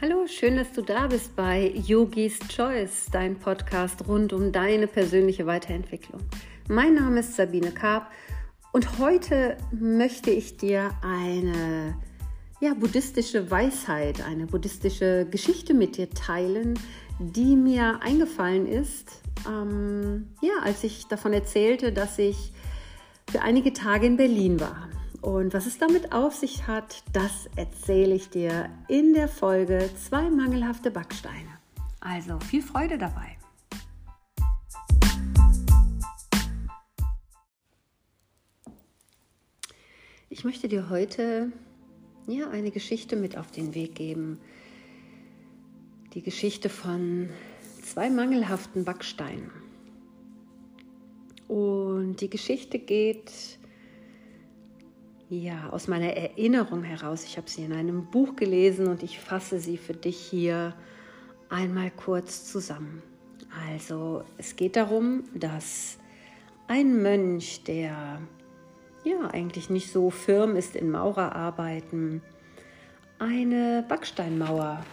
Hallo, schön, dass du da bist bei Yogis Choice, dein Podcast rund um deine persönliche Weiterentwicklung. Mein Name ist Sabine Karp und heute möchte ich dir eine ja, buddhistische Weisheit, eine buddhistische Geschichte mit dir teilen, die mir eingefallen ist, ähm, ja, als ich davon erzählte, dass ich für einige Tage in Berlin war. Und was es damit auf sich hat, das erzähle ich dir in der Folge Zwei mangelhafte Backsteine. Also viel Freude dabei. Ich möchte dir heute ja, eine Geschichte mit auf den Weg geben. Die Geschichte von zwei mangelhaften Backsteinen. Und die Geschichte geht ja, aus meiner Erinnerung heraus. Ich habe sie in einem Buch gelesen und ich fasse sie für dich hier einmal kurz zusammen. Also, es geht darum, dass ein Mönch, der ja eigentlich nicht so firm ist in Maurerarbeiten, eine Backsteinmauer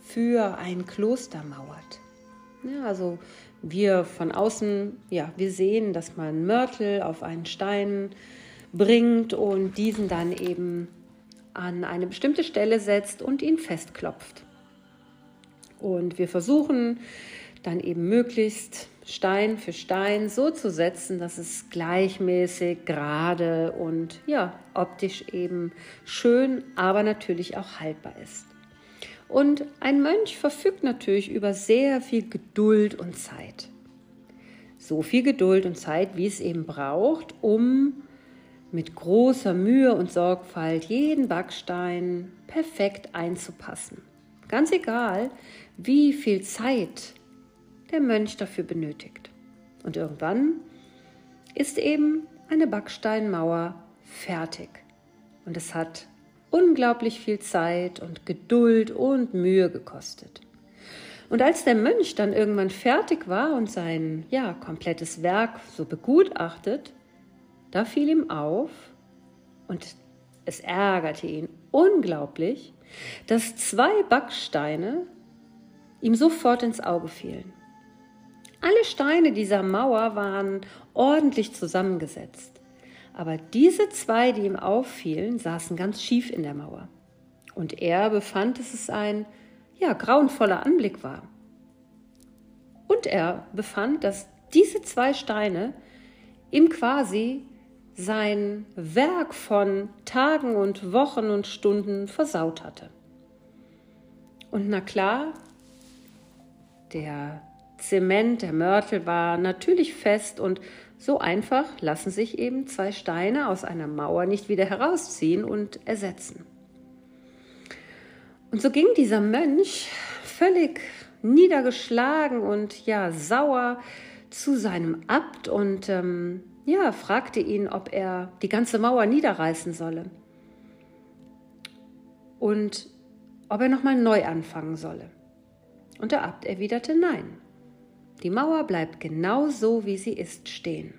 für ein Kloster mauert. Ja, also wir von außen, ja, wir sehen, dass man Mörtel auf einen Stein bringt und diesen dann eben an eine bestimmte Stelle setzt und ihn festklopft. Und wir versuchen dann eben möglichst Stein für Stein so zu setzen, dass es gleichmäßig, gerade und ja, optisch eben schön, aber natürlich auch haltbar ist. Und ein Mönch verfügt natürlich über sehr viel Geduld und Zeit. So viel Geduld und Zeit, wie es eben braucht, um mit großer Mühe und Sorgfalt jeden Backstein perfekt einzupassen. Ganz egal, wie viel Zeit der Mönch dafür benötigt. Und irgendwann ist eben eine Backsteinmauer fertig. Und es hat unglaublich viel Zeit und Geduld und Mühe gekostet. Und als der Mönch dann irgendwann fertig war und sein ja, komplettes Werk so begutachtet, da fiel ihm auf, und es ärgerte ihn unglaublich, dass zwei Backsteine ihm sofort ins Auge fielen. Alle Steine dieser Mauer waren ordentlich zusammengesetzt, aber diese zwei, die ihm auffielen, saßen ganz schief in der Mauer. Und er befand, dass es ein ja, grauenvoller Anblick war. Und er befand, dass diese zwei Steine ihm quasi sein Werk von Tagen und Wochen und Stunden versaut hatte. Und na klar, der Zement, der Mörtel war natürlich fest und so einfach lassen sich eben zwei Steine aus einer Mauer nicht wieder herausziehen und ersetzen. Und so ging dieser Mönch völlig niedergeschlagen und ja sauer zu seinem Abt und ähm, ja, fragte ihn, ob er die ganze Mauer niederreißen solle und ob er nochmal neu anfangen solle. Und der Abt erwiderte nein. Die Mauer bleibt genau so, wie sie ist, stehen.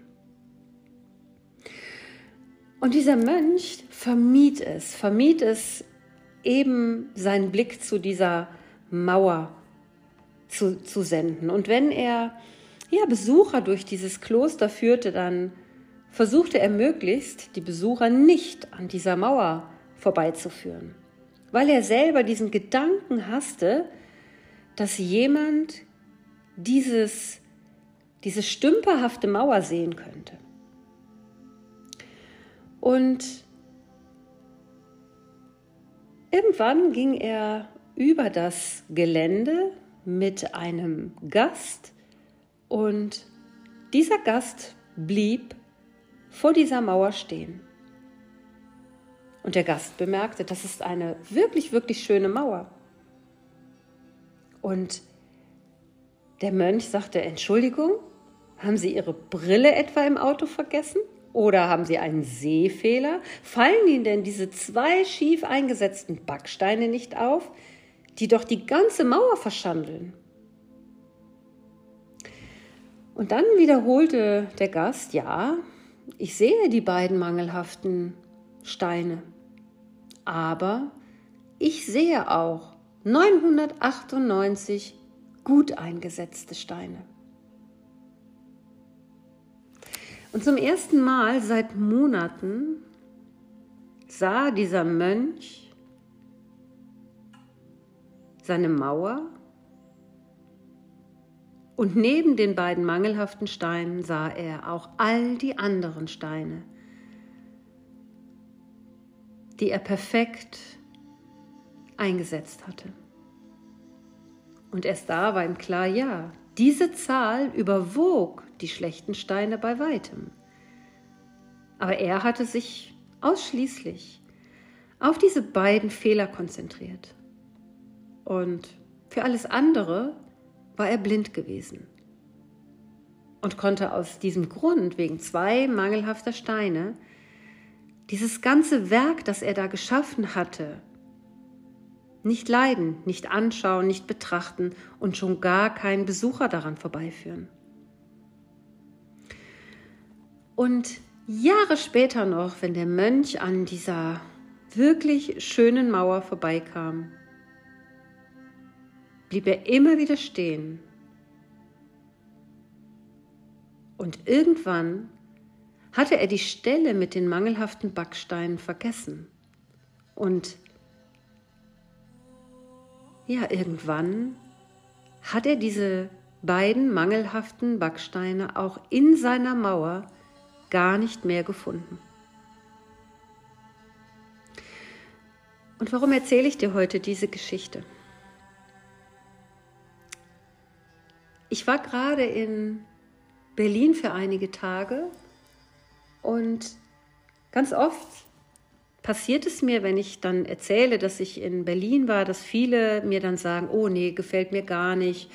Und dieser Mönch vermied es, vermied es eben seinen Blick zu dieser Mauer zu, zu senden. Und wenn er ja, Besucher durch dieses Kloster führte, dann versuchte er möglichst, die Besucher nicht an dieser Mauer vorbeizuführen, weil er selber diesen Gedanken hasste, dass jemand dieses, diese stümperhafte Mauer sehen könnte. Und irgendwann ging er über das Gelände mit einem Gast, und dieser Gast blieb vor dieser Mauer stehen. Und der Gast bemerkte, das ist eine wirklich, wirklich schöne Mauer. Und der Mönch sagte, Entschuldigung, haben Sie Ihre Brille etwa im Auto vergessen? Oder haben Sie einen Sehfehler? Fallen Ihnen denn diese zwei schief eingesetzten Backsteine nicht auf, die doch die ganze Mauer verschandeln? Und dann wiederholte der Gast, ja, ich sehe die beiden mangelhaften Steine, aber ich sehe auch 998 gut eingesetzte Steine. Und zum ersten Mal seit Monaten sah dieser Mönch seine Mauer und neben den beiden mangelhaften Steinen sah er auch all die anderen Steine, die er perfekt eingesetzt hatte. Und erst da war ihm klar, ja, diese Zahl überwog die schlechten Steine bei weitem. Aber er hatte sich ausschließlich auf diese beiden Fehler konzentriert. Und für alles andere war er blind gewesen und konnte aus diesem Grund, wegen zwei mangelhafter Steine, dieses ganze Werk, das er da geschaffen hatte, nicht leiden, nicht anschauen, nicht betrachten und schon gar keinen Besucher daran vorbeiführen. Und Jahre später noch, wenn der Mönch an dieser wirklich schönen Mauer vorbeikam, blieb er immer wieder stehen. Und irgendwann hatte er die Stelle mit den mangelhaften Backsteinen vergessen. Und ja, irgendwann hat er diese beiden mangelhaften Backsteine auch in seiner Mauer gar nicht mehr gefunden. Und warum erzähle ich dir heute diese Geschichte? Ich war gerade in Berlin für einige Tage und ganz oft passiert es mir, wenn ich dann erzähle, dass ich in Berlin war, dass viele mir dann sagen, oh nee, gefällt mir gar nicht,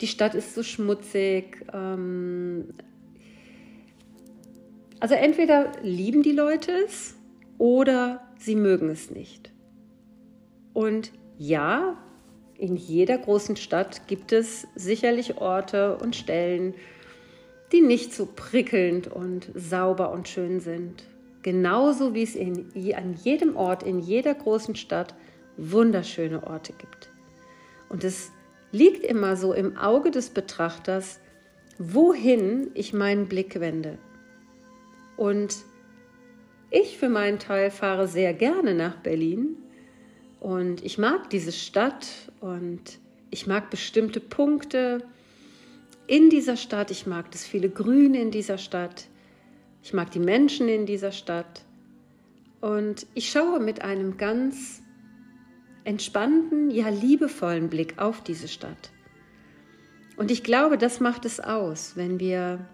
die Stadt ist so schmutzig. Ähm also entweder lieben die Leute es oder sie mögen es nicht. Und ja, in jeder großen Stadt gibt es sicherlich Orte und Stellen, die nicht so prickelnd und sauber und schön sind. Genauso wie es in, an jedem Ort, in jeder großen Stadt wunderschöne Orte gibt. Und es liegt immer so im Auge des Betrachters, wohin ich meinen Blick wende. Und ich für meinen Teil fahre sehr gerne nach Berlin, und ich mag diese Stadt und ich mag bestimmte Punkte in dieser Stadt. Ich mag das viele Grün in dieser Stadt. Ich mag die Menschen in dieser Stadt. Und ich schaue mit einem ganz entspannten, ja liebevollen Blick auf diese Stadt. Und ich glaube, das macht es aus, wenn wir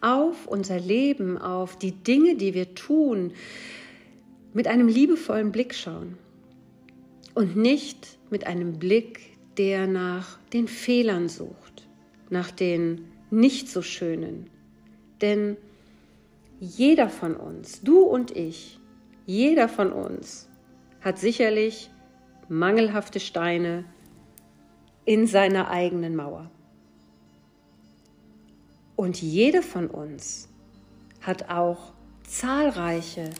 auf unser Leben, auf die Dinge, die wir tun, mit einem liebevollen Blick schauen und nicht mit einem Blick, der nach den Fehlern sucht, nach den nicht so schönen. Denn jeder von uns, du und ich, jeder von uns hat sicherlich mangelhafte Steine in seiner eigenen Mauer. Und jede von uns hat auch zahlreiche,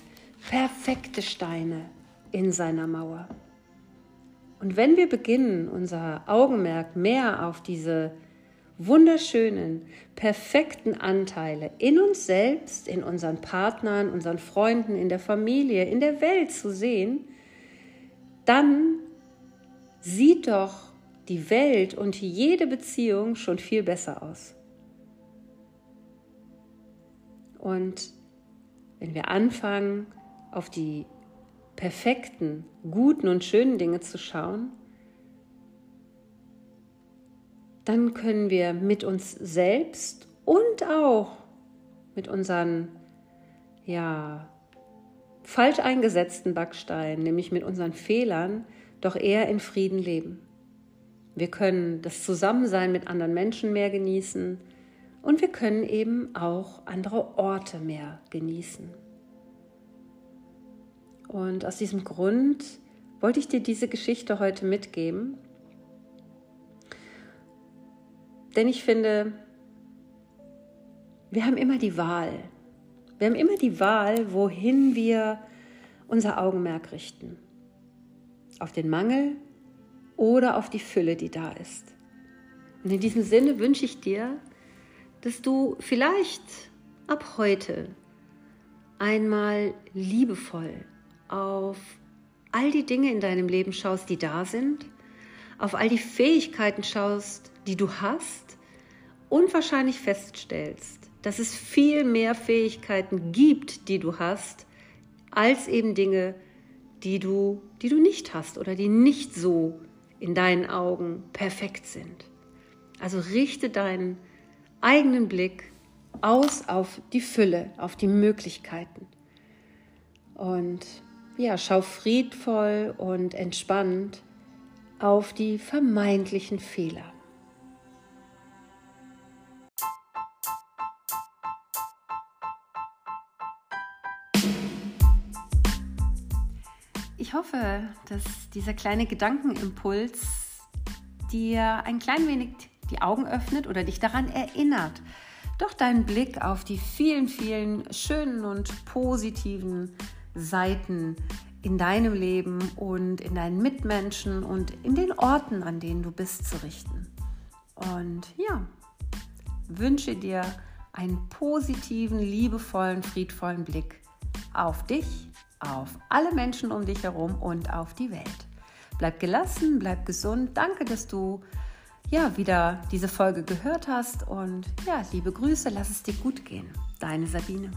perfekte Steine in seiner Mauer. Und wenn wir beginnen, unser Augenmerk mehr auf diese wunderschönen, perfekten Anteile in uns selbst, in unseren Partnern, unseren Freunden, in der Familie, in der Welt zu sehen, dann sieht doch die Welt und jede Beziehung schon viel besser aus. Und wenn wir anfangen, auf die perfekten, guten und schönen Dinge zu schauen, dann können wir mit uns selbst und auch mit unseren ja, falsch eingesetzten Backsteinen, nämlich mit unseren Fehlern, doch eher in Frieden leben. Wir können das Zusammensein mit anderen Menschen mehr genießen und wir können eben auch andere Orte mehr genießen. Und aus diesem Grund wollte ich dir diese Geschichte heute mitgeben. Denn ich finde, wir haben immer die Wahl. Wir haben immer die Wahl, wohin wir unser Augenmerk richten. Auf den Mangel oder auf die Fülle, die da ist. Und in diesem Sinne wünsche ich dir, dass du vielleicht ab heute einmal liebevoll auf all die Dinge in deinem Leben schaust, die da sind, auf all die Fähigkeiten schaust, die du hast und wahrscheinlich feststellst, dass es viel mehr Fähigkeiten gibt, die du hast, als eben Dinge, die du, die du nicht hast oder die nicht so in deinen Augen perfekt sind. Also richte deinen eigenen Blick aus auf die Fülle, auf die Möglichkeiten. Und ja, schau friedvoll und entspannt auf die vermeintlichen Fehler. Ich hoffe, dass dieser kleine Gedankenimpuls dir ein klein wenig die Augen öffnet oder dich daran erinnert, doch deinen Blick auf die vielen, vielen schönen und positiven Seiten in deinem Leben und in deinen Mitmenschen und in den Orten, an denen du bist, zu richten. Und ja, wünsche dir einen positiven, liebevollen, friedvollen Blick auf dich, auf alle Menschen um dich herum und auf die Welt. Bleib gelassen, bleib gesund. Danke, dass du ja wieder diese Folge gehört hast und ja, liebe Grüße, lass es dir gut gehen. Deine Sabine.